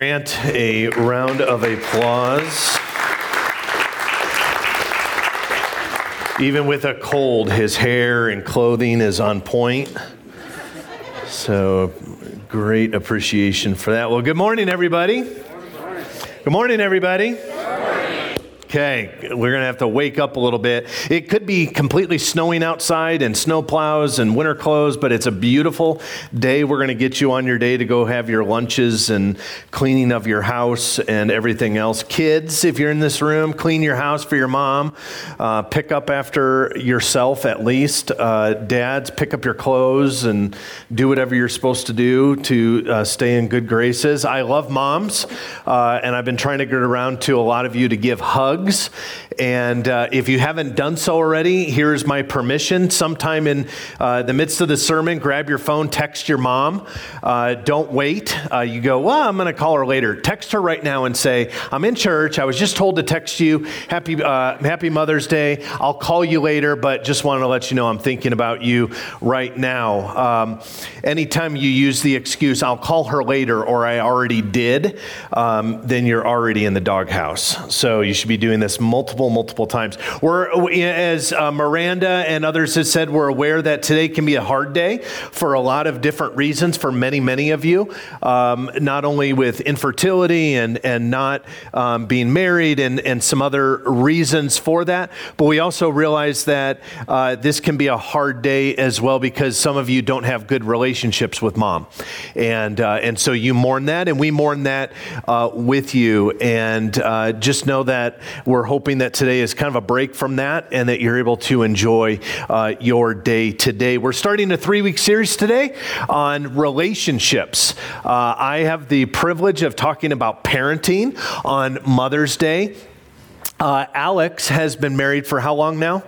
Grant a round of applause. Even with a cold, his hair and clothing is on point. So, great appreciation for that. Well, good morning, everybody. Good morning, everybody. Okay, we're going to have to wake up a little bit. It could be completely snowing outside and snow plows and winter clothes, but it's a beautiful day. We're going to get you on your day to go have your lunches and cleaning of your house and everything else. Kids, if you're in this room, clean your house for your mom. Uh, pick up after yourself at least. Uh, dads, pick up your clothes and do whatever you're supposed to do to uh, stay in good graces. I love moms, uh, and I've been trying to get around to a lot of you to give hugs And uh, if you haven't done so already, here's my permission. Sometime in uh, the midst of the sermon, grab your phone, text your mom. Uh, don't wait. Uh, you go, well, I'm going to call her later. Text her right now and say, I'm in church. I was just told to text you. Happy, uh, happy Mother's Day. I'll call you later, but just wanted to let you know I'm thinking about you right now. Um, anytime you use the excuse, I'll call her later, or I already did, um, then you're already in the doghouse. So you should be doing doing this multiple, multiple times. We're, as uh, Miranda and others have said, we're aware that today can be a hard day for a lot of different reasons for many, many of you. Um, not only with infertility and, and not um, being married and, and some other reasons for that, but we also realize that uh, this can be a hard day as well because some of you don't have good relationships with mom. And, uh, and so you mourn that, and we mourn that uh, with you. And uh, just know that we're hoping that today is kind of a break from that and that you're able to enjoy uh, your day today. We're starting a three week series today on relationships. Uh, I have the privilege of talking about parenting on Mother's Day. Uh, Alex has been married for how long now?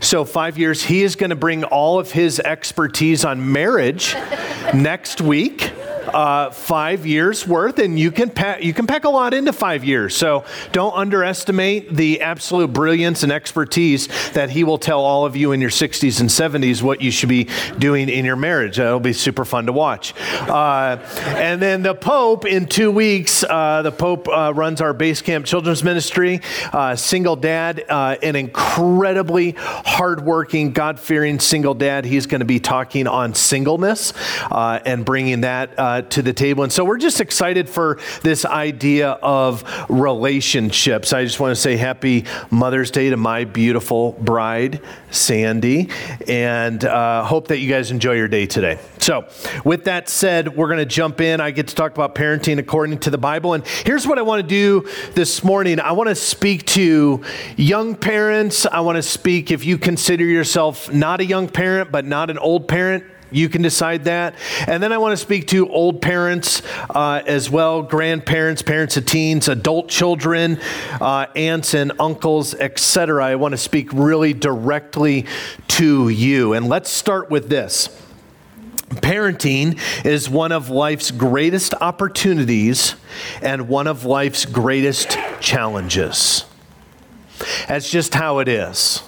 So, five years. He is going to bring all of his expertise on marriage next week uh, five years worth, and you can pack you can pack a lot into five years. So don't underestimate the absolute brilliance and expertise that he will tell all of you in your 60s and 70s what you should be doing in your marriage. That'll be super fun to watch. Uh, and then the Pope in two weeks. Uh, the Pope uh, runs our base camp children's ministry. Uh, single dad, uh, an incredibly hardworking, God fearing single dad. He's going to be talking on singleness and bringing that uh, to the table. And so we're just excited for this idea of relationships. I just want to say happy Mother's Day to my beautiful bride, Sandy, and uh, hope that you guys enjoy your day today. So, with that said, we're going to jump in. I get to talk about parenting according to the Bible. And here's what I want to do this morning I want to speak to young parents. I want to speak if you consider yourself not a young parent, but not an old parent you can decide that. And then I want to speak to old parents uh, as well, grandparents, parents of teens, adult children, uh, aunts and uncles, etc. I want to speak really directly to you. And let's start with this. Parenting is one of life's greatest opportunities and one of life's greatest challenges. That's just how it is.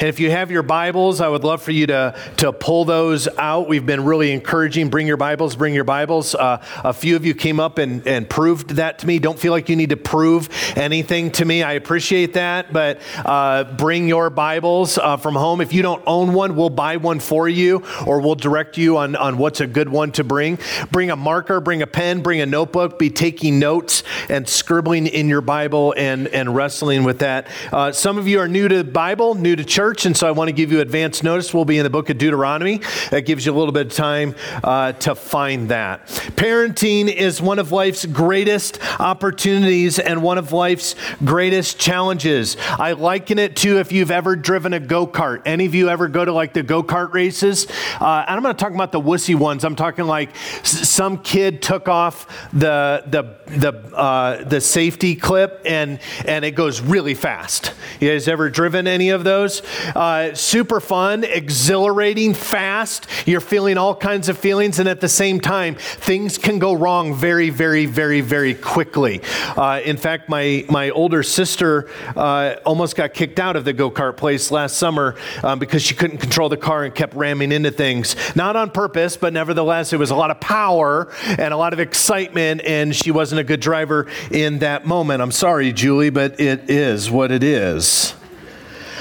And if you have your Bibles, I would love for you to, to pull those out. We've been really encouraging bring your Bibles, bring your Bibles. Uh, a few of you came up and, and proved that to me. Don't feel like you need to prove anything to me. I appreciate that, but uh, bring your Bibles uh, from home. If you don't own one, we'll buy one for you or we'll direct you on, on what's a good one to bring. Bring a marker, bring a pen, bring a notebook, be taking notes and scribbling in your Bible and, and wrestling with that. Uh, some of you are new to the Bible, new to church, and so I want to give you advance notice. We'll be in the book of Deuteronomy. That gives you a little bit of time uh, to find that. Parenting is one of life's greatest opportunities and one of life's greatest challenges. I liken it to if you've ever driven a go kart. Any of you ever go to like the go kart races? Uh, and I'm not talking about the wussy ones. I'm talking like s- some kid took off the the the uh, the safety clip and and it goes really fast. You guys ever driven any of those? Uh, super fun, exhilarating, fast. You're feeling all kinds of feelings, and at the same time, things can go wrong very, very, very, very quickly. Uh, in fact, my, my older sister uh, almost got kicked out of the go kart place last summer um, because she couldn't control the car and kept ramming into things. Not on purpose, but nevertheless, it was a lot of power and a lot of excitement, and she wasn't a good driver in that moment. I'm sorry, Julie, but it is what it is.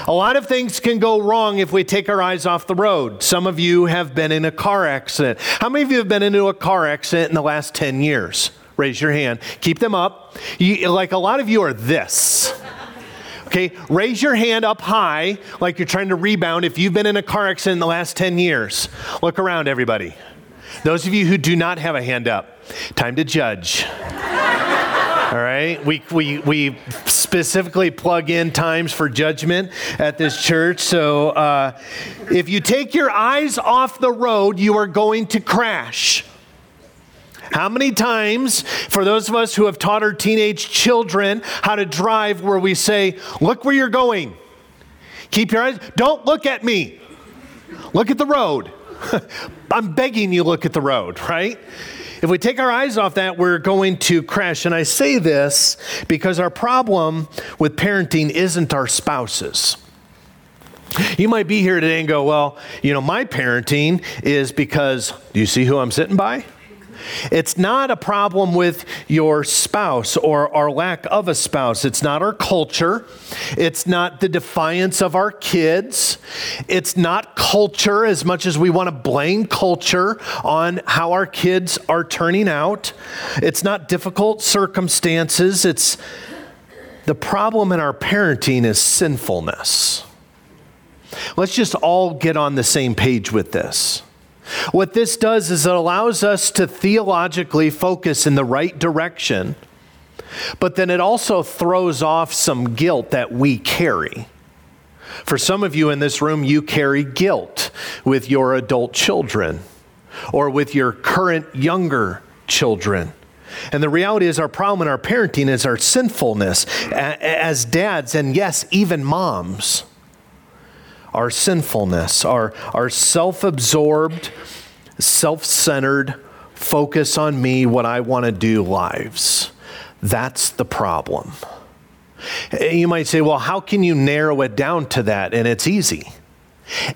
A lot of things can go wrong if we take our eyes off the road. Some of you have been in a car accident. How many of you have been into a car accident in the last 10 years? Raise your hand. Keep them up. You, like a lot of you are this. Okay, raise your hand up high like you're trying to rebound if you've been in a car accident in the last 10 years. Look around, everybody. Those of you who do not have a hand up, time to judge. All right, we, we, we specifically plug in times for judgment at this church. So uh, if you take your eyes off the road, you are going to crash. How many times, for those of us who have taught our teenage children how to drive, where we say, Look where you're going. Keep your eyes, don't look at me. Look at the road. I'm begging you, look at the road, right? If we take our eyes off that, we're going to crash. And I say this because our problem with parenting isn't our spouses. You might be here today and go, Well, you know, my parenting is because, do you see who I'm sitting by? It's not a problem with your spouse or our lack of a spouse. It's not our culture. It's not the defiance of our kids. It's not culture as much as we want to blame culture on how our kids are turning out. It's not difficult circumstances. It's the problem in our parenting is sinfulness. Let's just all get on the same page with this. What this does is it allows us to theologically focus in the right direction, but then it also throws off some guilt that we carry. For some of you in this room, you carry guilt with your adult children or with your current younger children. And the reality is, our problem in our parenting is our sinfulness as dads, and yes, even moms our sinfulness, our, our self absorbed, self centered focus on me, what I want to do lives. That's the problem. You might say, well, how can you narrow it down to that? And it's easy.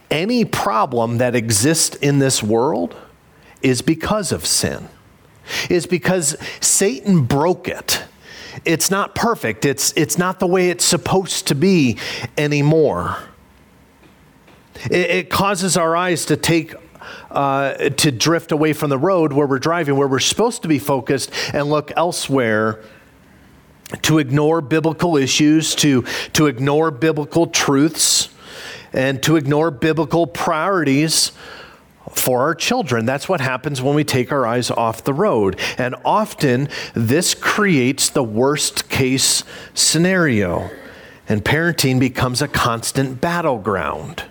Any problem that exists in this world is because of sin, is because Satan broke it. It's not perfect, it's, it's not the way it's supposed to be anymore. It, it causes our eyes to take uh, to drift away from the road where we're driving, where we're supposed to be focused, and look elsewhere to ignore biblical issues, to, to ignore biblical truths, and to ignore biblical priorities for our children. That's what happens when we take our eyes off the road. And often this creates the worst case scenario, and parenting becomes a constant battleground.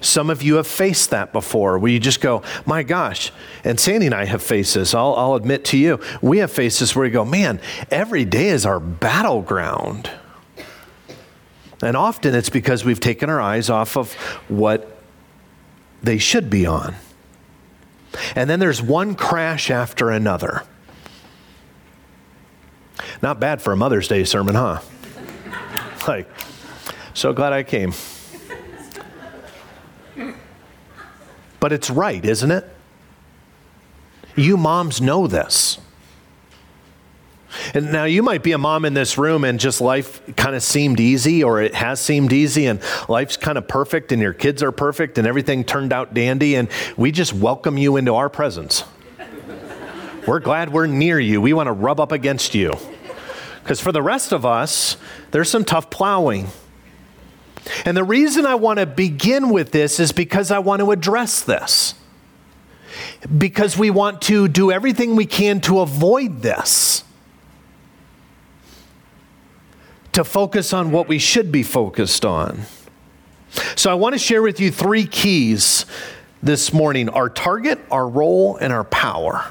Some of you have faced that before, where you just go, my gosh. And Sandy and I have faced this. I'll, I'll admit to you, we have faced this where you go, man, every day is our battleground. And often it's because we've taken our eyes off of what they should be on. And then there's one crash after another. Not bad for a Mother's Day sermon, huh? like, so glad I came. But it's right, isn't it? You moms know this. And now you might be a mom in this room and just life kind of seemed easy or it has seemed easy and life's kind of perfect and your kids are perfect and everything turned out dandy and we just welcome you into our presence. we're glad we're near you. We want to rub up against you. Because for the rest of us, there's some tough plowing. And the reason I want to begin with this is because I want to address this. Because we want to do everything we can to avoid this. To focus on what we should be focused on. So I want to share with you three keys this morning our target, our role, and our power.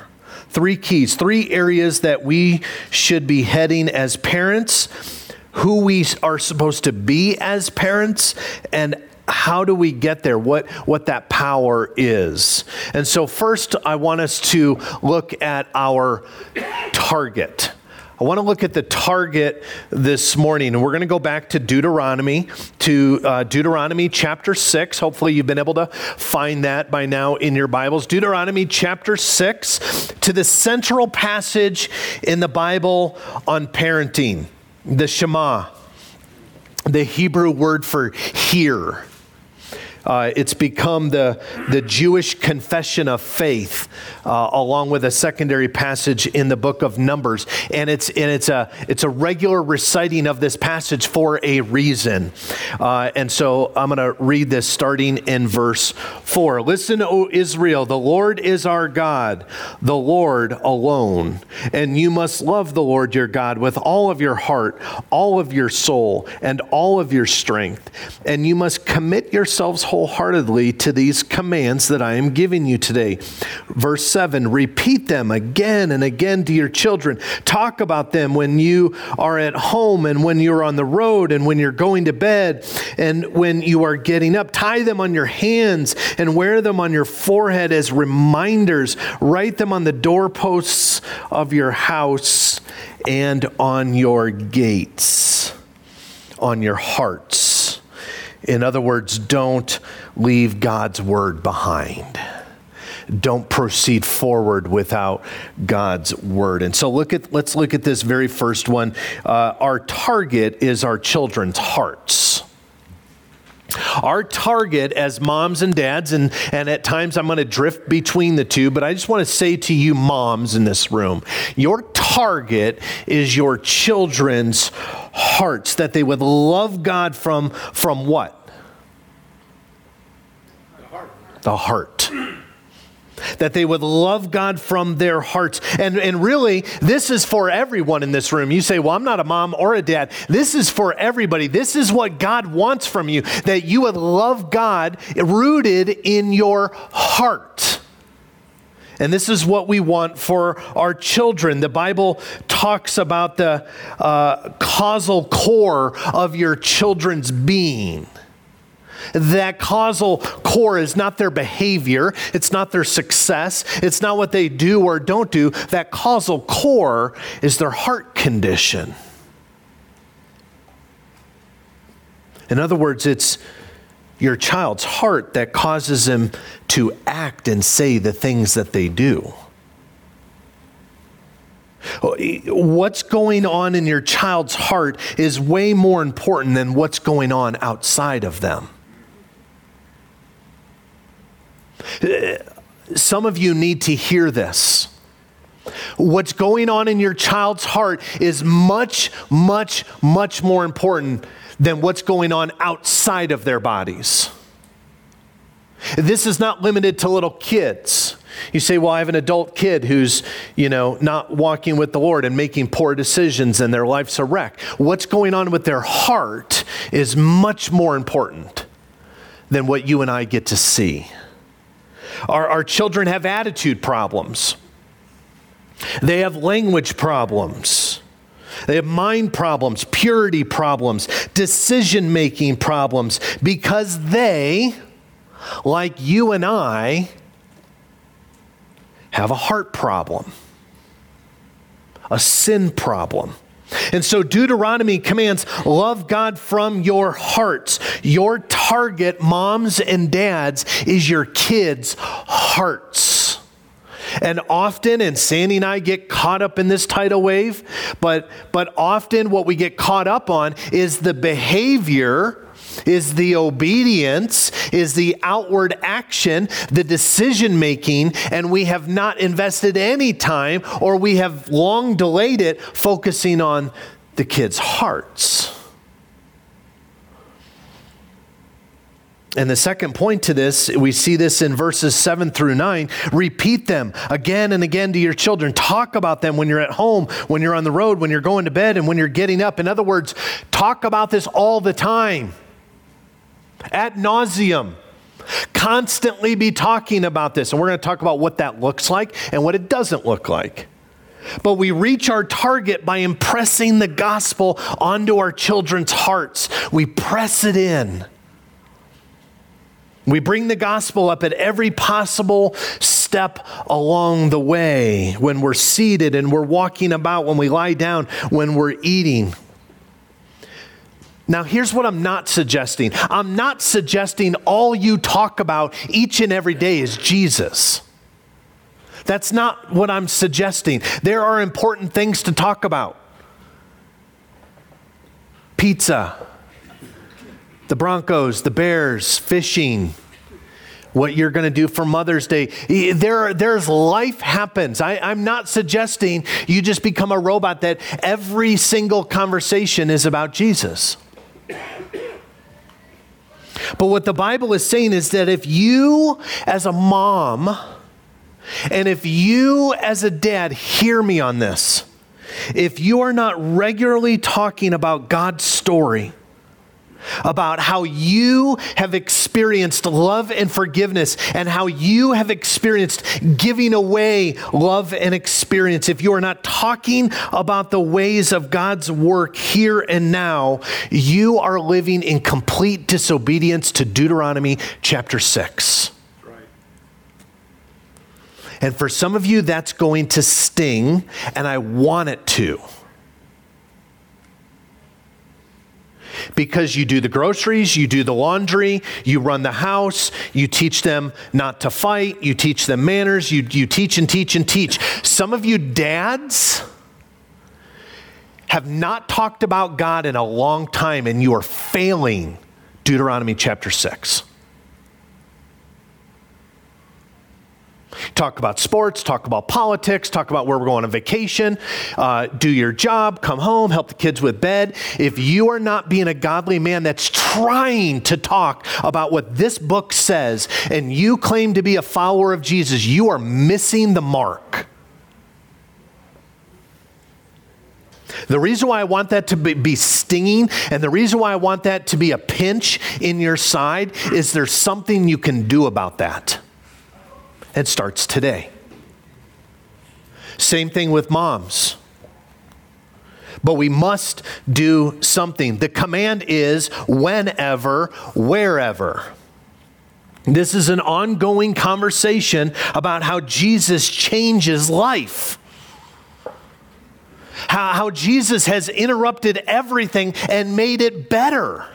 Three keys, three areas that we should be heading as parents who we are supposed to be as parents and how do we get there what what that power is and so first i want us to look at our target I want to look at the target this morning, and we're going to go back to Deuteronomy, to uh, Deuteronomy chapter 6. Hopefully, you've been able to find that by now in your Bibles. Deuteronomy chapter 6, to the central passage in the Bible on parenting, the Shema, the Hebrew word for hear. Uh, it's become the, the Jewish confession of faith, uh, along with a secondary passage in the book of Numbers. And it's, and it's, a, it's a regular reciting of this passage for a reason. Uh, and so I'm going to read this starting in verse 4. Listen, O Israel, the Lord is our God, the Lord alone. And you must love the Lord your God with all of your heart, all of your soul, and all of your strength. And you must commit yourselves wholeheartedly to these commands that I am giving you today. Verse 7 Repeat them again and again to your children. Talk about them when you are at home and when you're on the road and when you're going to bed and when you are getting up. Tie them on your hands and wear them on your forehead as reminders. Write them on the doorposts of your house and on your gates, on your hearts. In other words, don't leave God's word behind. Don't proceed forward without God's word. And so look at let's look at this very first one. Uh, our target is our children's hearts. Our target as moms and dads, and, and at times I'm going to drift between the two, but I just want to say to you, moms in this room, your target is your children's hearts, that they would love God from, from what? The heart. The heart that they would love God from their hearts. And, and really, this is for everyone in this room. You say, Well, I'm not a mom or a dad. This is for everybody. This is what God wants from you that you would love God rooted in your heart. And this is what we want for our children. The Bible talks about the uh, causal core of your children's being. That causal core is not their behavior, it's not their success, it's not what they do or don't do. That causal core is their heart condition. In other words, it's your child's heart that causes them to act and say the things that they do. What's going on in your child's heart is way more important than what's going on outside of them. Some of you need to hear this. What's going on in your child's heart is much, much, much more important than what's going on outside of their bodies. This is not limited to little kids. You say, well, I have an adult kid who's, you know, not walking with the Lord and making poor decisions and their life's a wreck. What's going on with their heart is much more important than what you and I get to see. Our, our children have attitude problems, they have language problems. They have mind problems, purity problems, decision making problems, because they, like you and I, have a heart problem, a sin problem. And so Deuteronomy commands love God from your hearts. Your target, moms and dads, is your kids' hearts. And often, and Sandy and I get caught up in this tidal wave, but, but often what we get caught up on is the behavior is the obedience, is the outward action, the decision making, and we have not invested any time or we have long delayed it focusing on the kids' hearts. And the second point to this, we see this in verses 7 through 9. Repeat them again and again to your children. Talk about them when you're at home, when you're on the road, when you're going to bed, and when you're getting up. In other words, talk about this all the time ad nauseum. Constantly be talking about this. And we're going to talk about what that looks like and what it doesn't look like. but we reach our target by impressing the gospel onto our children's hearts. We press it in. We bring the gospel up at every possible step along the way when we're seated and we're walking about, when we lie down, when we're eating. Now, here's what I'm not suggesting I'm not suggesting all you talk about each and every day is Jesus. That's not what I'm suggesting. There are important things to talk about pizza, the Broncos, the Bears, fishing. What you're going to do for Mother's Day. There, there's life happens. I, I'm not suggesting you just become a robot that every single conversation is about Jesus. But what the Bible is saying is that if you, as a mom, and if you, as a dad, hear me on this, if you are not regularly talking about God's story, about how you have experienced love and forgiveness and how you have experienced giving away love and experience. If you are not talking about the ways of God's work here and now, you are living in complete disobedience to Deuteronomy chapter 6. And for some of you, that's going to sting, and I want it to. Because you do the groceries, you do the laundry, you run the house, you teach them not to fight, you teach them manners, you, you teach and teach and teach. Some of you dads have not talked about God in a long time and you are failing Deuteronomy chapter 6. Talk about sports, talk about politics, talk about where we're going on vacation, uh, do your job, come home, help the kids with bed. If you are not being a godly man that's trying to talk about what this book says and you claim to be a follower of Jesus, you are missing the mark. The reason why I want that to be, stinging and the reason why I want that to be a pinch in your side is there's something you can do about that. It starts today. Same thing with moms. But we must do something. The command is whenever, wherever. This is an ongoing conversation about how Jesus changes life. How, how Jesus has interrupted everything and made it better.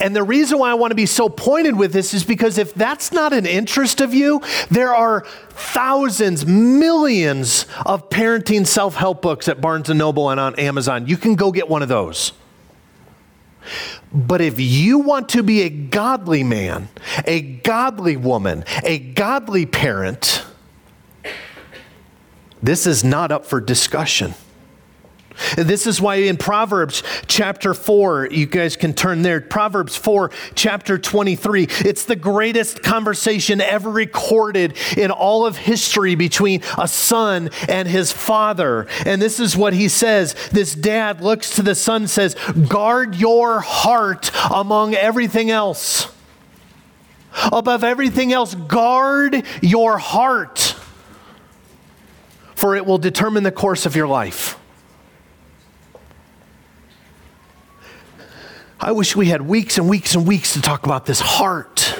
And the reason why I want to be so pointed with this is because if that's not an interest of you, there are thousands, millions of parenting self-help books at Barnes & Noble and on Amazon. You can go get one of those. But if you want to be a godly man, a godly woman, a godly parent, this is not up for discussion. This is why in Proverbs chapter 4, you guys can turn there, Proverbs 4, chapter 23, it's the greatest conversation ever recorded in all of history between a son and his father. And this is what he says. This dad looks to the son says, "Guard your heart among everything else." Above everything else, guard your heart, for it will determine the course of your life. I wish we had weeks and weeks and weeks to talk about this heart.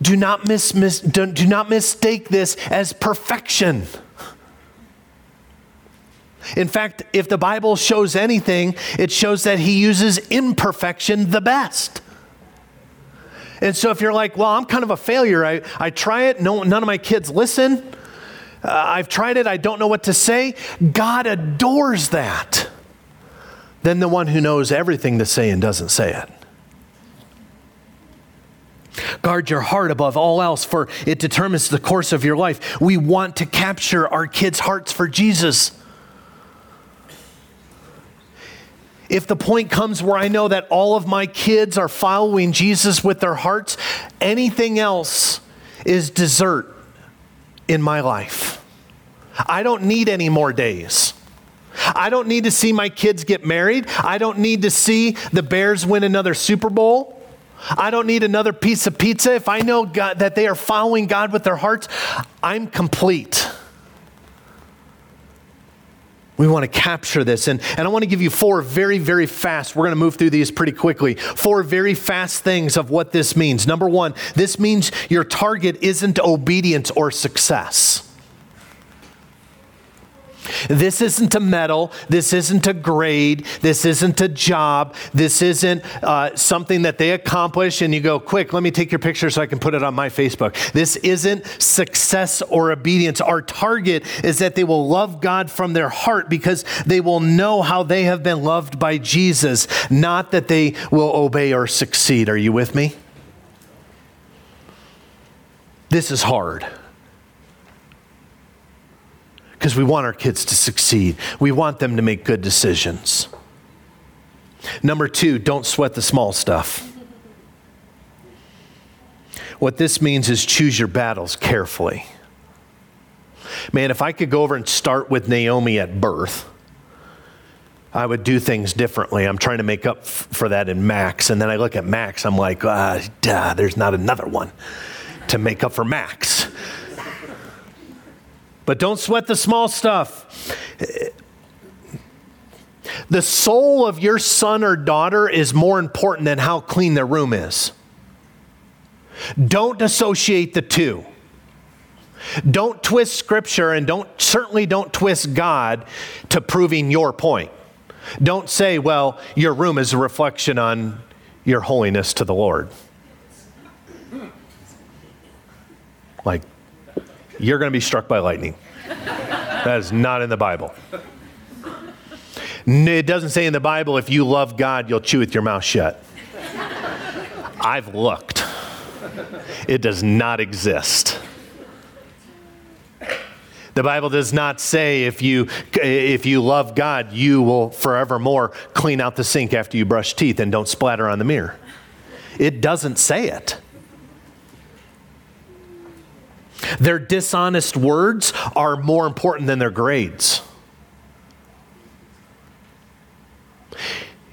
Do not, miss, miss, do, do not mistake this as perfection. In fact, if the Bible shows anything, it shows that he uses imperfection the best. And so if you're like, well, I'm kind of a failure, I, I try it, no, none of my kids listen, uh, I've tried it, I don't know what to say, God adores that than the one who knows everything to say and doesn't say it. Guard your heart above all else, for it determines the course of your life. We want to capture our kids' hearts for Jesus. If the point comes where I know that all of my kids are following Jesus with their hearts, anything else is dessert in my life. I don't need any more days. I don't need to see my kids get married. I don't need to see the Bears win another Super Bowl. I don't need another piece of pizza. If I know God, that they are following God with their hearts, I'm complete. We want to capture this. And, and I want to give you four very, very fast. We're going to move through these pretty quickly. Four very fast things of what this means. Number one, this means your target isn't obedience or success. This isn't a medal. This isn't a grade. This isn't a job. This isn't uh, something that they accomplish and you go, quick, let me take your picture so I can put it on my Facebook. This isn't success or obedience. Our target is that they will love God from their heart because they will know how they have been loved by Jesus, not that they will obey or succeed. Are you with me? This is hard because we want our kids to succeed. We want them to make good decisions. Number two, don't sweat the small stuff. What this means is choose your battles carefully. Man, if I could go over and start with Naomi at birth, I would do things differently. I'm trying to make up f- for that in Max. And then I look at Max, I'm like, ah, duh, there's not another one to make up for Max. But don't sweat the small stuff. The soul of your son or daughter is more important than how clean their room is. Don't associate the two. Don't twist scripture and don't certainly don't twist God to proving your point. Don't say, well, your room is a reflection on your holiness to the Lord. Like you're going to be struck by lightning. That is not in the Bible. It doesn't say in the Bible, if you love God, you'll chew with your mouth shut. I've looked. It does not exist. The Bible does not say if you, if you love God, you will forevermore clean out the sink after you brush teeth and don't splatter on the mirror. It doesn't say it. Their dishonest words are more important than their grades.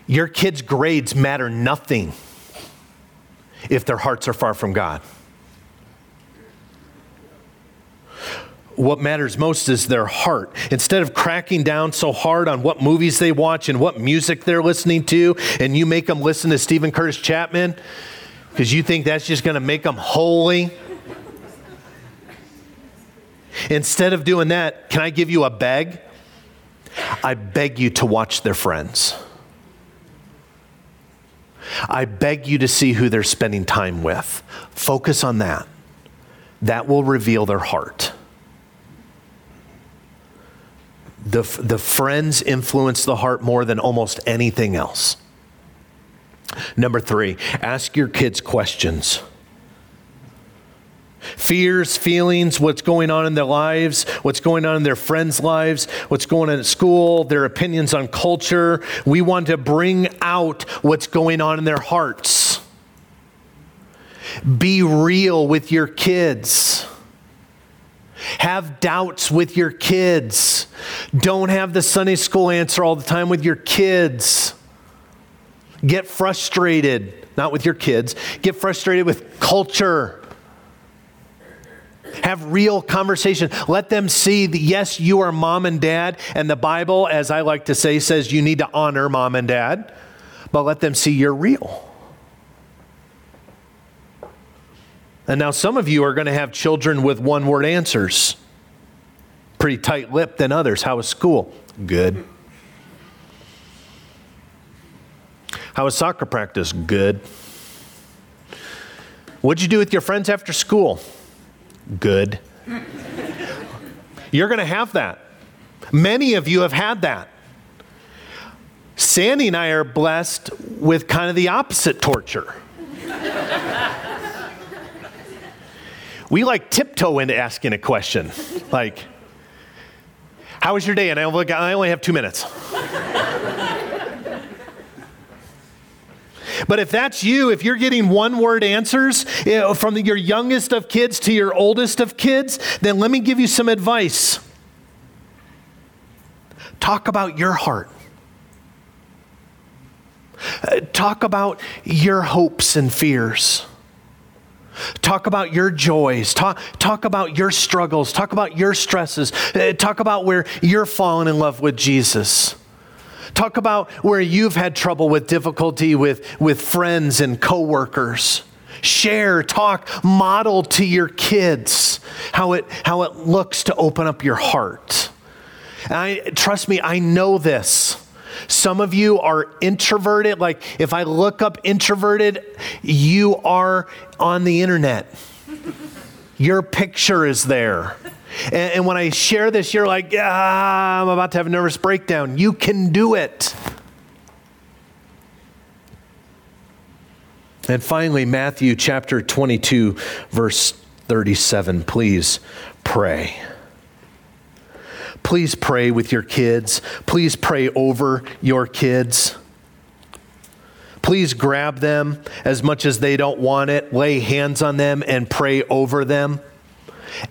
Your kids' grades matter nothing if their hearts are far from God. What matters most is their heart. Instead of cracking down so hard on what movies they watch and what music they're listening to, and you make them listen to Steven Curtis Chapman because you think that's just going to make them holy Instead of doing that, can I give you a beg? I beg you to watch their friends. I beg you to see who they're spending time with. Focus on that. That will reveal their heart. The, the friends influence the heart more than almost anything else. Number three, ask your kids questions fears, feelings, what's going on in their lives, what's going on in their friends' lives, what's going on at school, their opinions on culture. We want to bring out what's going on in their hearts. Be real with your kids. Have doubts with your kids. Don't have the Sunday school answer all the time with your kids. Get frustrated, not with your kids, get frustrated with culture. Have real conversation. Let them see that, yes, you are mom and dad. And the Bible, as I like to say, says you need to honor mom and dad, but let them see you're real. And now some of you are going to have children with one word answers. Pretty tight lipped than others. How was school? Good. How was soccer practice? Good. What'd you do with your friends after school? Good. You're going to have that. Many of you have had that. Sandy and I are blessed with kind of the opposite torture. we like tiptoe into asking a question. Like, how was your day? And I only have two minutes. But if that's you, if you're getting one word answers you know, from your youngest of kids to your oldest of kids, then let me give you some advice. Talk about your heart. Uh, talk about your hopes and fears. Talk about your joys. Talk, talk about your struggles. Talk about your stresses. Uh, talk about where you're falling in love with Jesus. Talk about where you've had trouble with difficulty with, with friends and coworkers. Share, talk, model to your kids how it, how it looks to open up your heart. I, trust me, I know this. Some of you are introverted. Like, if I look up introverted, you are on the internet. Your picture is there. And, and when I share this, you're like, ah, I'm about to have a nervous breakdown. You can do it. And finally, Matthew chapter 22, verse 37. Please pray. Please pray with your kids. Please pray over your kids. Please grab them as much as they don't want it, lay hands on them, and pray over them.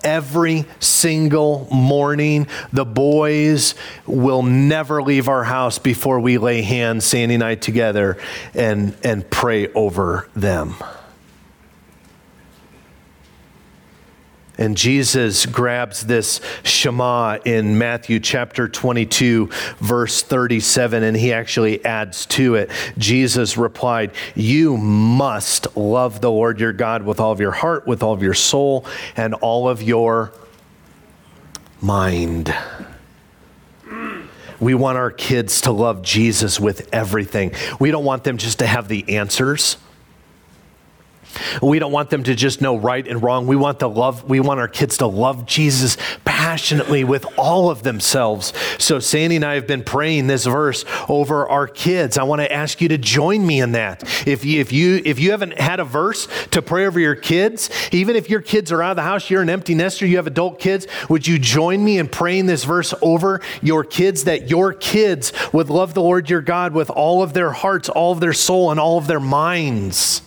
Every single morning, the boys will never leave our house before we lay hands, Sandy and I, together and, and pray over them. And Jesus grabs this Shema in Matthew chapter 22, verse 37, and he actually adds to it. Jesus replied, You must love the Lord your God with all of your heart, with all of your soul, and all of your mind. We want our kids to love Jesus with everything. We don't want them just to have the answers. We don't want them to just know right and wrong. We want the love, we want our kids to love Jesus passionately with all of themselves. So Sandy and I have been praying this verse over our kids. I want to ask you to join me in that. If you if you if you haven't had a verse to pray over your kids, even if your kids are out of the house, you're an empty nester, you have adult kids, would you join me in praying this verse over your kids that your kids would love the Lord your God with all of their hearts, all of their soul and all of their minds?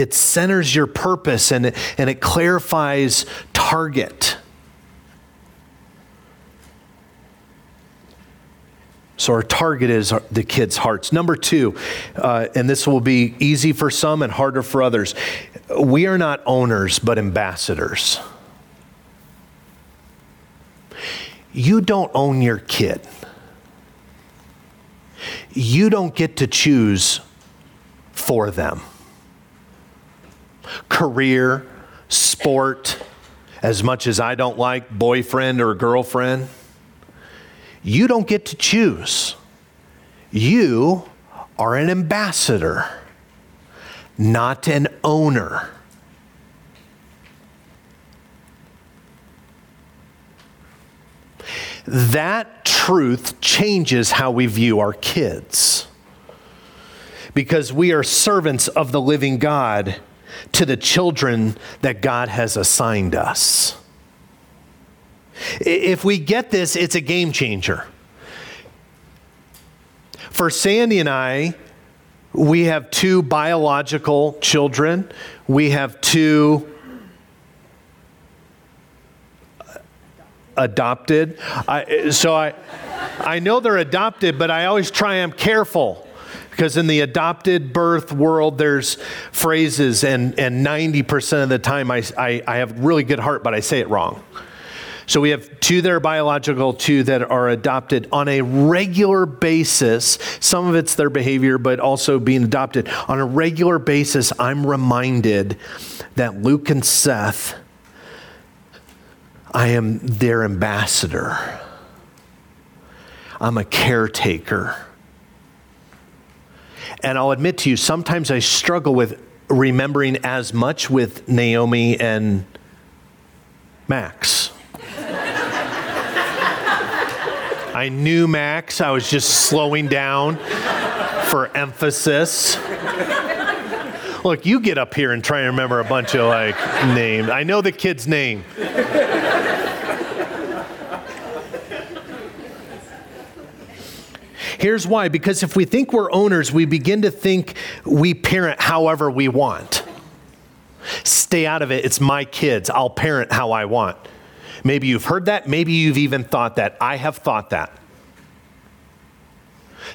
It centers your purpose and it, and it clarifies target. So our target is the kids' hearts. Number two, uh, and this will be easy for some and harder for others. We are not owners, but ambassadors. You don't own your kid. You don't get to choose for them career, sport, as much as I don't like boyfriend or girlfriend. You don't get to choose. You are an ambassador, not an owner. That truth changes how we view our kids because we are servants of the living God to the children that God has assigned us. If we get this, it's a game changer. For Sandy and I, we have two biological children. We have two adopted. I, so I, I know they're adopted, but I always try I'm careful because in the adopted birth world, there's phrases, and, and 90% of the time I, I, I have really good heart, but I say it wrong. So we have two that are biological, two that are adopted on a regular basis. Some of it's their behavior, but also being adopted. On a regular basis, I'm reminded that Luke and Seth, I am their ambassador. I'm a caretaker. And I'll admit to you, sometimes I struggle with remembering as much with Naomi and Max. I knew Max, I was just slowing down for emphasis. Look, you get up here and try and remember a bunch of like names. I know the kid's name. Here's why because if we think we're owners, we begin to think we parent however we want. Stay out of it. It's my kids. I'll parent how I want. Maybe you've heard that. Maybe you've even thought that. I have thought that.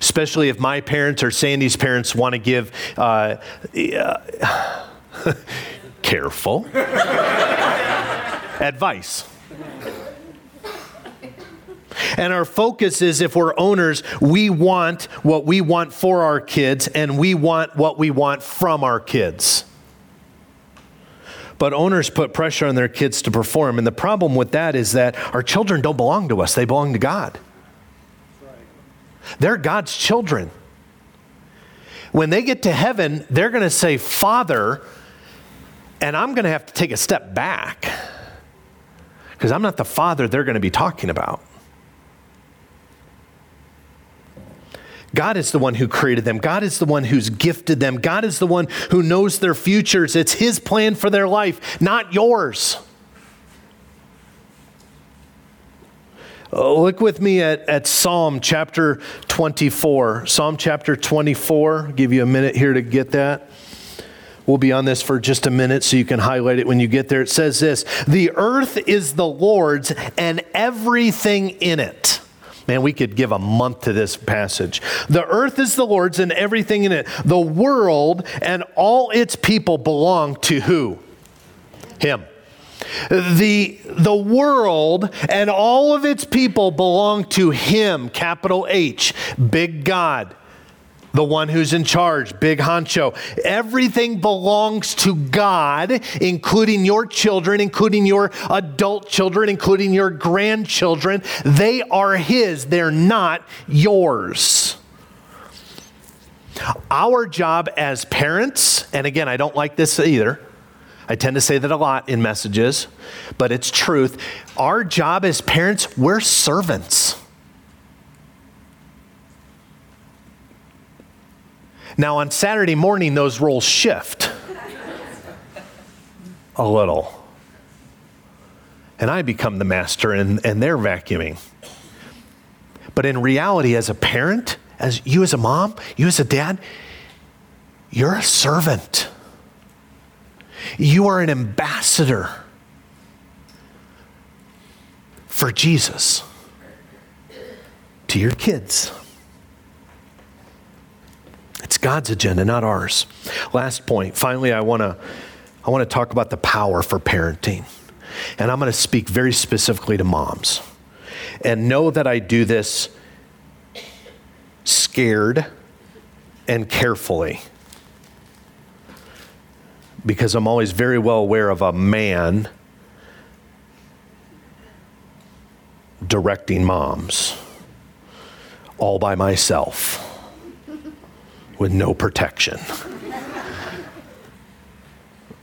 especially if my parents or Sandy's parents want to give uh, uh, careful advice. And our focus is if we're owners, we want what we want for our kids and we want what we want from our kids. But owners put pressure on their kids to perform. And the problem with that is that our children don't belong to us, they belong to God. They're God's children. When they get to heaven, they're going to say, Father, and I'm going to have to take a step back because I'm not the father they're going to be talking about. God is the one who created them. God is the one who's gifted them. God is the one who knows their futures. It's His plan for their life, not yours. Oh, look with me at, at Psalm chapter 24. Psalm chapter 24. I'll give you a minute here to get that. We'll be on this for just a minute so you can highlight it when you get there. It says this The earth is the Lord's and everything in it Man, we could give a month to this passage. The earth is the Lord's and everything in it. The world and all its people belong to who? Him. The, the world and all of its people belong to Him, capital H, big God the one who's in charge, big honcho. Everything belongs to God, including your children, including your adult children, including your grandchildren. They are His, they're not yours. Our job as parents, and again, I don't like this either. I tend to say that a lot in messages, but it's truth. Our job as parents, we're servants. Now, on Saturday morning, those roles shift a little. And I become the master and, and they're vacuuming. But in reality, as a parent, as you as a mom, you as a dad, you're a servant. You are an ambassador for Jesus to your kids. God's agenda, not ours. Last point. Finally, I want to I want to talk about the power for parenting. And I'm going to speak very specifically to moms. And know that I do this scared and carefully. Because I'm always very well aware of a man directing moms all by myself with no protection.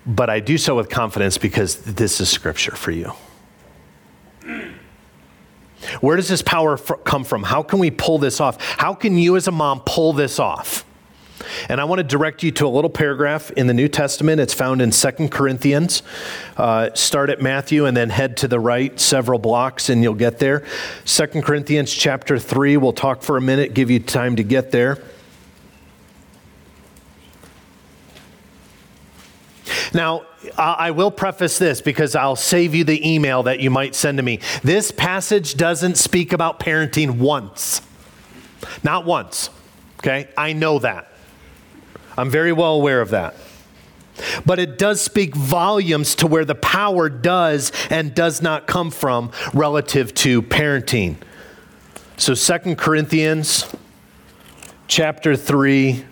but I do so with confidence because this is scripture for you. Where does this power come from? How can we pull this off? How can you, as a mom, pull this off? And I want to direct you to a little paragraph in the New Testament. It's found in Second Corinthians. Uh, start at Matthew and then head to the right several blocks and you'll get there. Second Corinthians chapter 3. We'll talk for a minute, give you time to get there. Now, I will preface this because I'll save you the email that you might send to me. This passage doesn't speak about parenting once. Not once. Okay? I know that. I'm very well aware of that. But it does speak volumes to where the power does and does not come from relative to parenting. So Second Corinthians chapter 3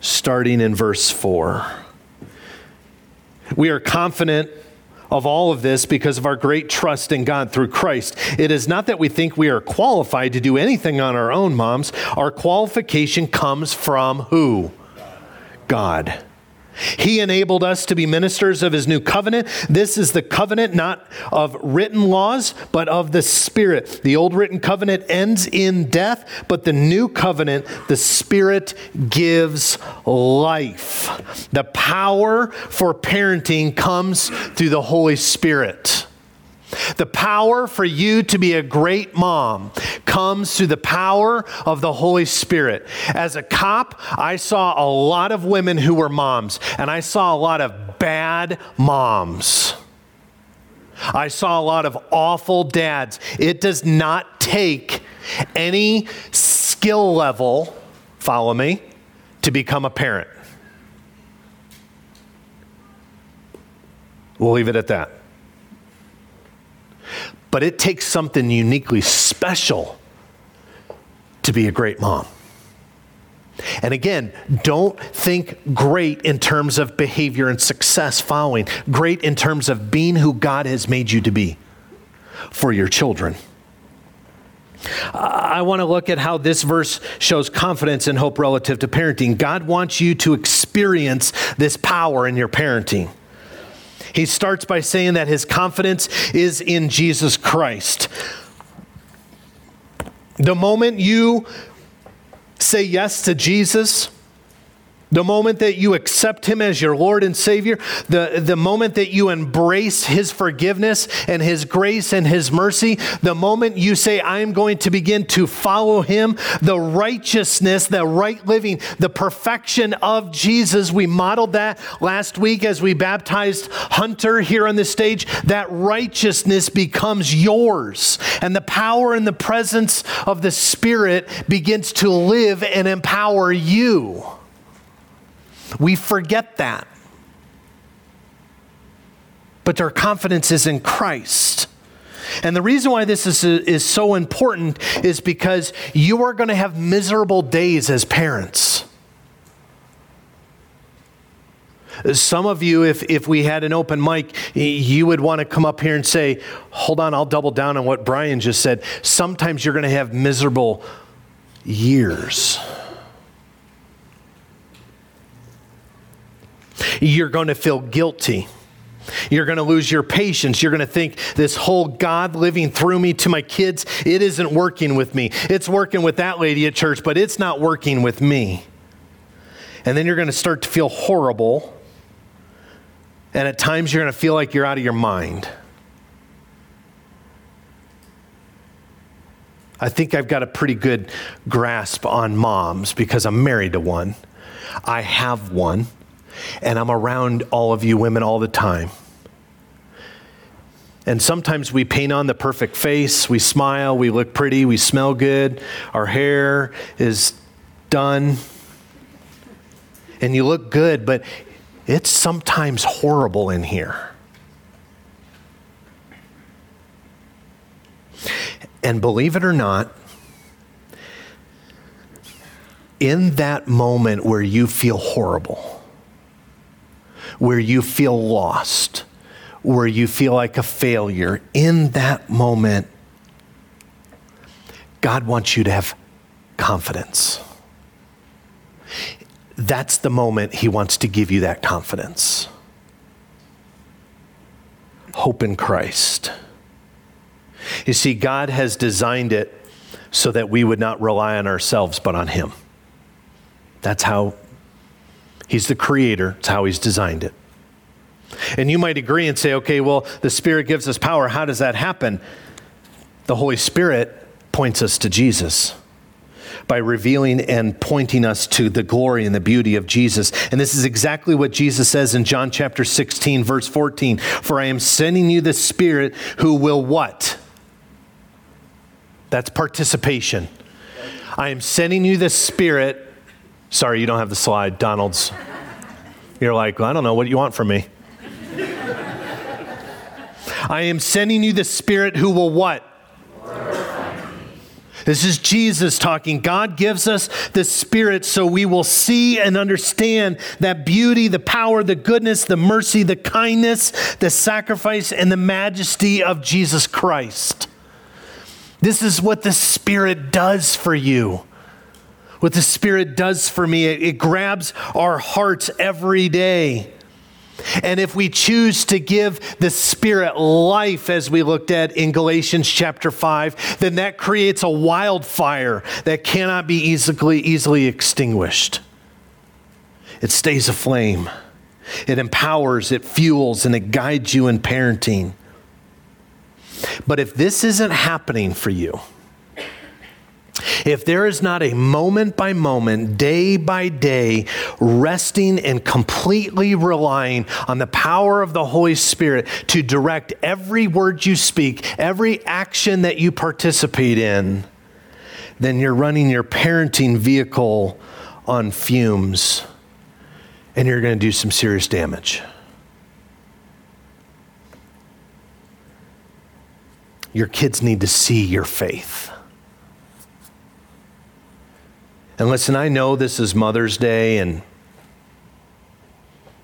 starting in verse 4. We are confident of all of this because of our great trust in God through Christ. It is not that we think we are qualified to do anything on our own, moms. Our qualification comes from who? God. He enabled us to be ministers of his new covenant. This is the covenant not of written laws, but of the Spirit. The old written covenant ends in death, but the new covenant, the Spirit gives life. The power for parenting comes through the Holy Spirit. The power for you to be a great mom comes through the power of the Holy Spirit. As a cop, I saw a lot of women who were moms, and I saw a lot of bad moms. I saw a lot of awful dads. It does not take any skill level, follow me, to become a parent. We'll leave it at that. But it takes something uniquely special to be a great mom. And again, don't think great in terms of behavior and success following, great in terms of being who God has made you to be for your children. I want to look at how this verse shows confidence and hope relative to parenting. God wants you to experience this power in your parenting. He starts by saying that his confidence is in Jesus Christ. The moment you say yes to Jesus, the moment that you accept Him as your Lord and Savior, the, the moment that you embrace His forgiveness and His grace and His mercy, the moment you say, I am going to begin to follow Him, the righteousness, the right living, the perfection of Jesus, we modeled that last week as we baptized Hunter here on the stage. That righteousness becomes yours, and the power and the presence of the Spirit begins to live and empower you. We forget that. But our confidence is in Christ. And the reason why this is, is so important is because you are going to have miserable days as parents. Some of you, if, if we had an open mic, you would want to come up here and say, Hold on, I'll double down on what Brian just said. Sometimes you're going to have miserable years. You're going to feel guilty. You're going to lose your patience. You're going to think this whole God living through me to my kids, it isn't working with me. It's working with that lady at church, but it's not working with me. And then you're going to start to feel horrible. And at times you're going to feel like you're out of your mind. I think I've got a pretty good grasp on moms because I'm married to one. I have one and I'm around all of you women all the time. And sometimes we paint on the perfect face, we smile, we look pretty, we smell good, our hair is done, and you look good, but it's sometimes horrible in here. And believe it or not, in that moment where you feel horrible, where you feel lost, where you feel like a failure, in that moment, God wants you to have confidence. That's the moment He wants to give you that confidence. Hope in Christ. You see, God has designed it so that we would not rely on ourselves, but on Him. That's how He's the creator, it's how He's designed it. And you might agree and say, okay, well, the Spirit gives us power. How does that happen? The Holy Spirit points us to Jesus by revealing and pointing us to the glory and the beauty of Jesus. And this is exactly what Jesus says in John chapter 16, verse 14 For I am sending you the Spirit who will what? That's participation. I am sending you the Spirit Sorry, you don't have the slide, Donald's. You're like, well, I don't know what you want from me. I am sending you the Spirit who will what? This is Jesus talking. God gives us the Spirit so we will see and understand that beauty, the power, the goodness, the mercy, the kindness, the sacrifice, and the majesty of Jesus Christ. This is what the Spirit does for you what the Spirit does for me. It, it grabs our hearts every day. And if we choose to give the Spirit life, as we looked at in Galatians chapter 5, then that creates a wildfire that cannot be easily, easily extinguished. It stays aflame, it empowers, it fuels, and it guides you in parenting. But if this isn't happening for you, if there is not a moment by moment, day by day, resting and completely relying on the power of the Holy Spirit to direct every word you speak, every action that you participate in, then you're running your parenting vehicle on fumes and you're going to do some serious damage. Your kids need to see your faith. And listen, I know this is Mother's Day, and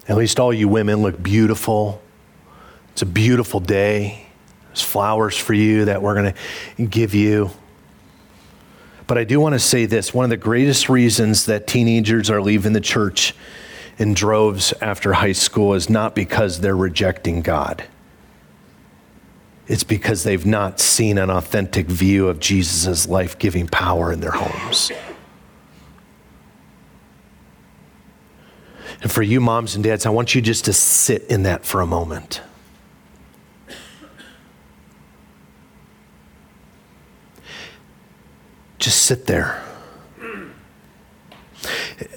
at least all you women look beautiful. It's a beautiful day. There's flowers for you that we're going to give you. But I do want to say this one of the greatest reasons that teenagers are leaving the church in droves after high school is not because they're rejecting God. It's because they've not seen an authentic view of Jesus' life giving power in their homes. And for you, moms and dads, I want you just to sit in that for a moment. Just sit there.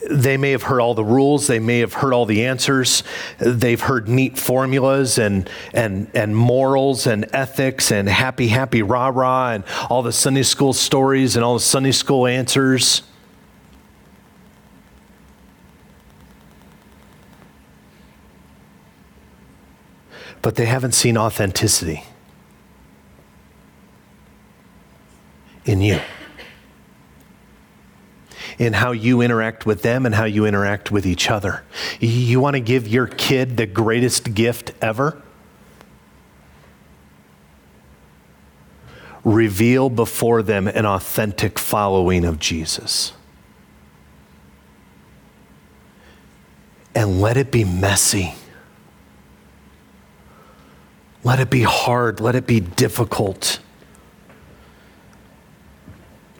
They may have heard all the rules, they may have heard all the answers, they've heard neat formulas and, and, and morals and ethics and happy, happy, rah rah, and all the Sunday school stories and all the Sunday school answers. But they haven't seen authenticity in you in how you interact with them and how you interact with each other. You want to give your kid the greatest gift ever? Reveal before them an authentic following of Jesus. And let it be messy. Let it be hard. Let it be difficult.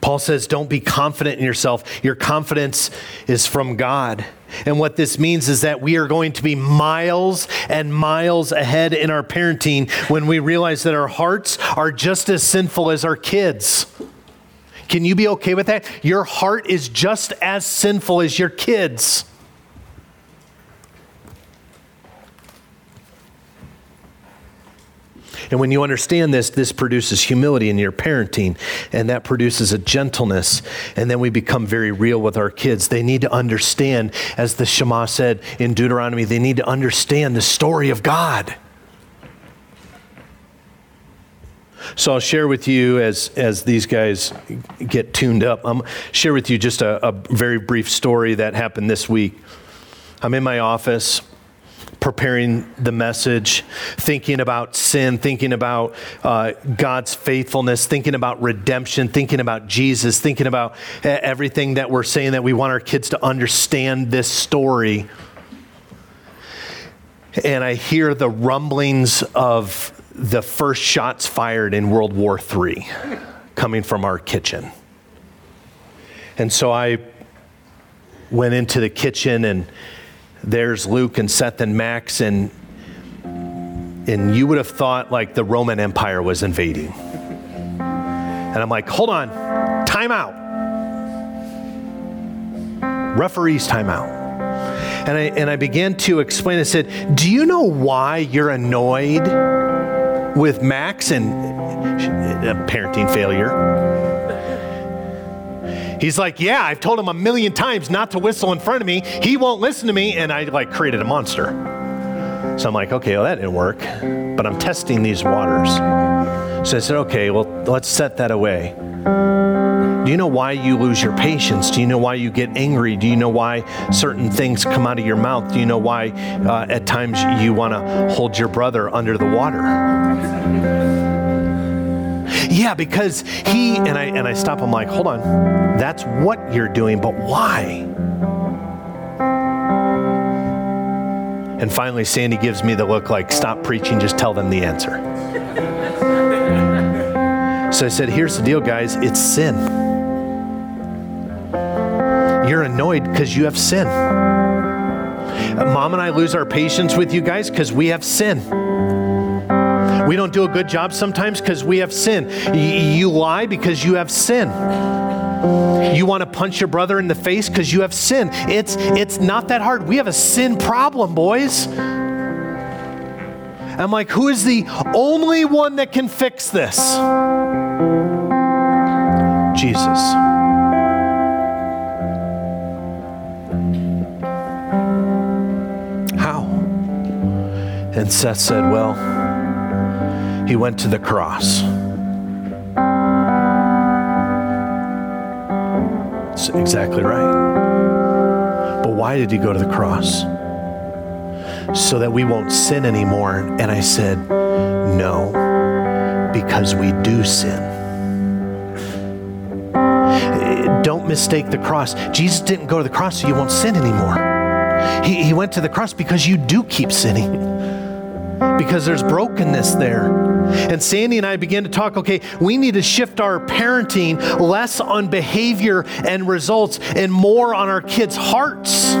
Paul says, Don't be confident in yourself. Your confidence is from God. And what this means is that we are going to be miles and miles ahead in our parenting when we realize that our hearts are just as sinful as our kids. Can you be okay with that? Your heart is just as sinful as your kids. And when you understand this, this produces humility in your parenting, and that produces a gentleness. And then we become very real with our kids. They need to understand, as the Shema said in Deuteronomy, they need to understand the story of God. So I'll share with you as as these guys get tuned up. I'm share with you just a, a very brief story that happened this week. I'm in my office preparing the message, thinking about sin, thinking about uh, God's faithfulness, thinking about redemption, thinking about Jesus, thinking about everything that we're saying that we want our kids to understand this story. And I hear the rumblings of the first shots fired in World War III coming from our kitchen. And so I went into the kitchen and there's Luke and Seth and Max, and and you would have thought like the Roman Empire was invading. And I'm like, hold on, time out. Referees time out. And I, and I began to explain, I said, Do you know why you're annoyed with Max and uh, parenting failure? He's like, Yeah, I've told him a million times not to whistle in front of me. He won't listen to me. And I like created a monster. So I'm like, Okay, well, that didn't work. But I'm testing these waters. So I said, Okay, well, let's set that away. Do you know why you lose your patience? Do you know why you get angry? Do you know why certain things come out of your mouth? Do you know why uh, at times you want to hold your brother under the water? Yeah, because he and I and I stop him like, hold on, that's what you're doing, but why? And finally, Sandy gives me the look like, stop preaching, just tell them the answer. so I said, here's the deal, guys it's sin. You're annoyed because you have sin. Mom and I lose our patience with you guys because we have sin. We don't do a good job sometimes because we have sin. You lie because you have sin. You want to punch your brother in the face because you have sin. It's, it's not that hard. We have a sin problem, boys. I'm like, who is the only one that can fix this? Jesus. How? And Seth said, Well, he went to the cross. That's exactly right. But why did he go to the cross? So that we won't sin anymore. And I said, No, because we do sin. Don't mistake the cross. Jesus didn't go to the cross so you won't sin anymore. He, he went to the cross because you do keep sinning, because there's brokenness there. And Sandy and I began to talk okay, we need to shift our parenting less on behavior and results and more on our kids' hearts.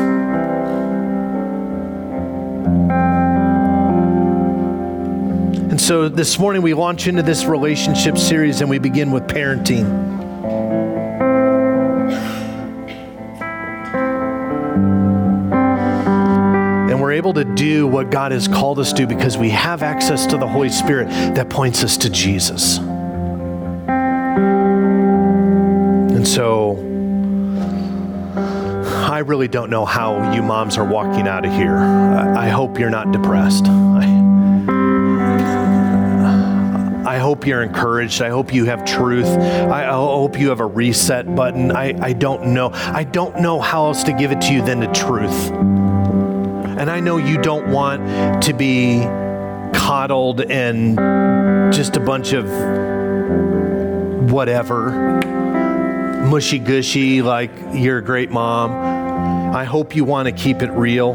And so this morning we launch into this relationship series and we begin with parenting. Able to do what God has called us to because we have access to the Holy Spirit that points us to Jesus. And so I really don't know how you moms are walking out of here. I, hope you're not depressed. I, I hope you're encouraged. I hope you have truth. I, I hope you have a reset button. I, I don't know. I don't know how else to give it to you than the truth. And I know you don't want to be coddled and just a bunch of whatever, mushy gushy, like you're a great mom. I hope you want to keep it real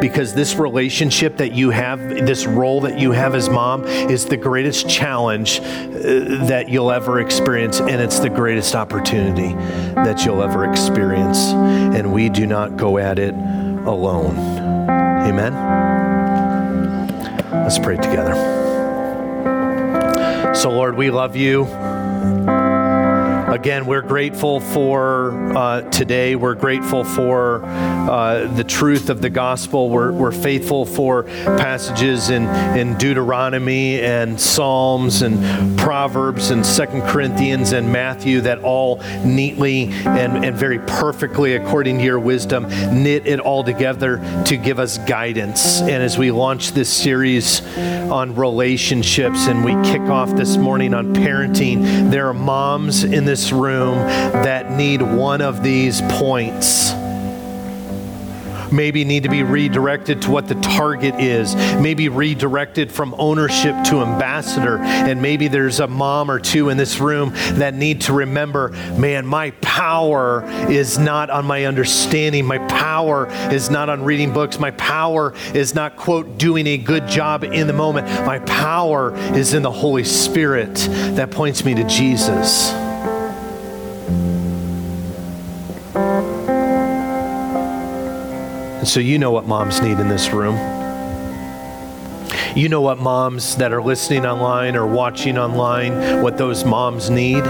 because this relationship that you have, this role that you have as mom, is the greatest challenge uh, that you'll ever experience, and it's the greatest opportunity that you'll ever experience. And we do not go at it alone. Amen. Let's pray together. So, Lord, we love you. Again, we're grateful for uh, today. We're grateful for uh, the truth of the gospel. We're, we're faithful for passages in, in Deuteronomy and Psalms and Proverbs and Second Corinthians and Matthew that all neatly and, and very perfectly, according to your wisdom, knit it all together to give us guidance. And as we launch this series on relationships and we kick off this morning on parenting, there are moms in this room that need one of these points maybe need to be redirected to what the target is, maybe redirected from ownership to ambassador. And maybe there's a mom or two in this room that need to remember man, my power is not on my understanding, my power is not on reading books, my power is not, quote, doing a good job in the moment. My power is in the Holy Spirit that points me to Jesus. So you know what moms need in this room. You know what moms that are listening online or watching online, what those moms need.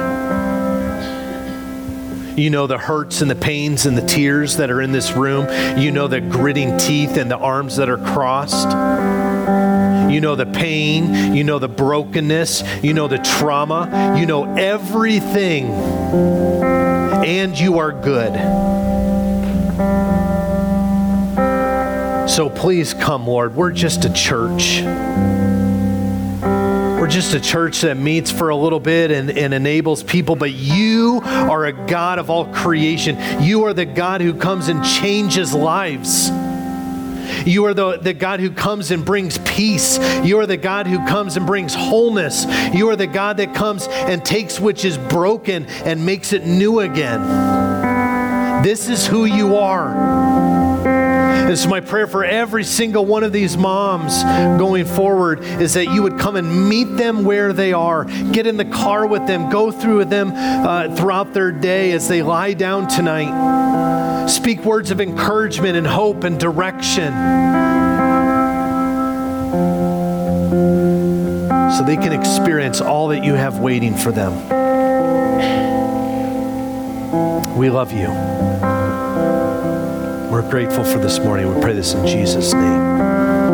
You know the hurts and the pains and the tears that are in this room. You know the gritting teeth and the arms that are crossed. You know the pain. You know the brokenness. You know the trauma. You know everything. And you are good. So please come, Lord. We're just a church. We're just a church that meets for a little bit and, and, enables people, but you are a God of all creation. You are the God who comes and changes lives. You are the, the God who comes and brings peace. You are the God who comes and brings wholeness. You are the God that comes and takes which is broken and makes it new again. This is who you are. This is my prayer for every single one of these moms going forward is that you would come and meet them where they are. Get in the car with them, go through with them uh, throughout their day as they lie down tonight. Speak words of encouragement and hope and direction. So they can experience all that you have waiting for them. We love you. We're grateful for this morning. We pray this in Jesus' name.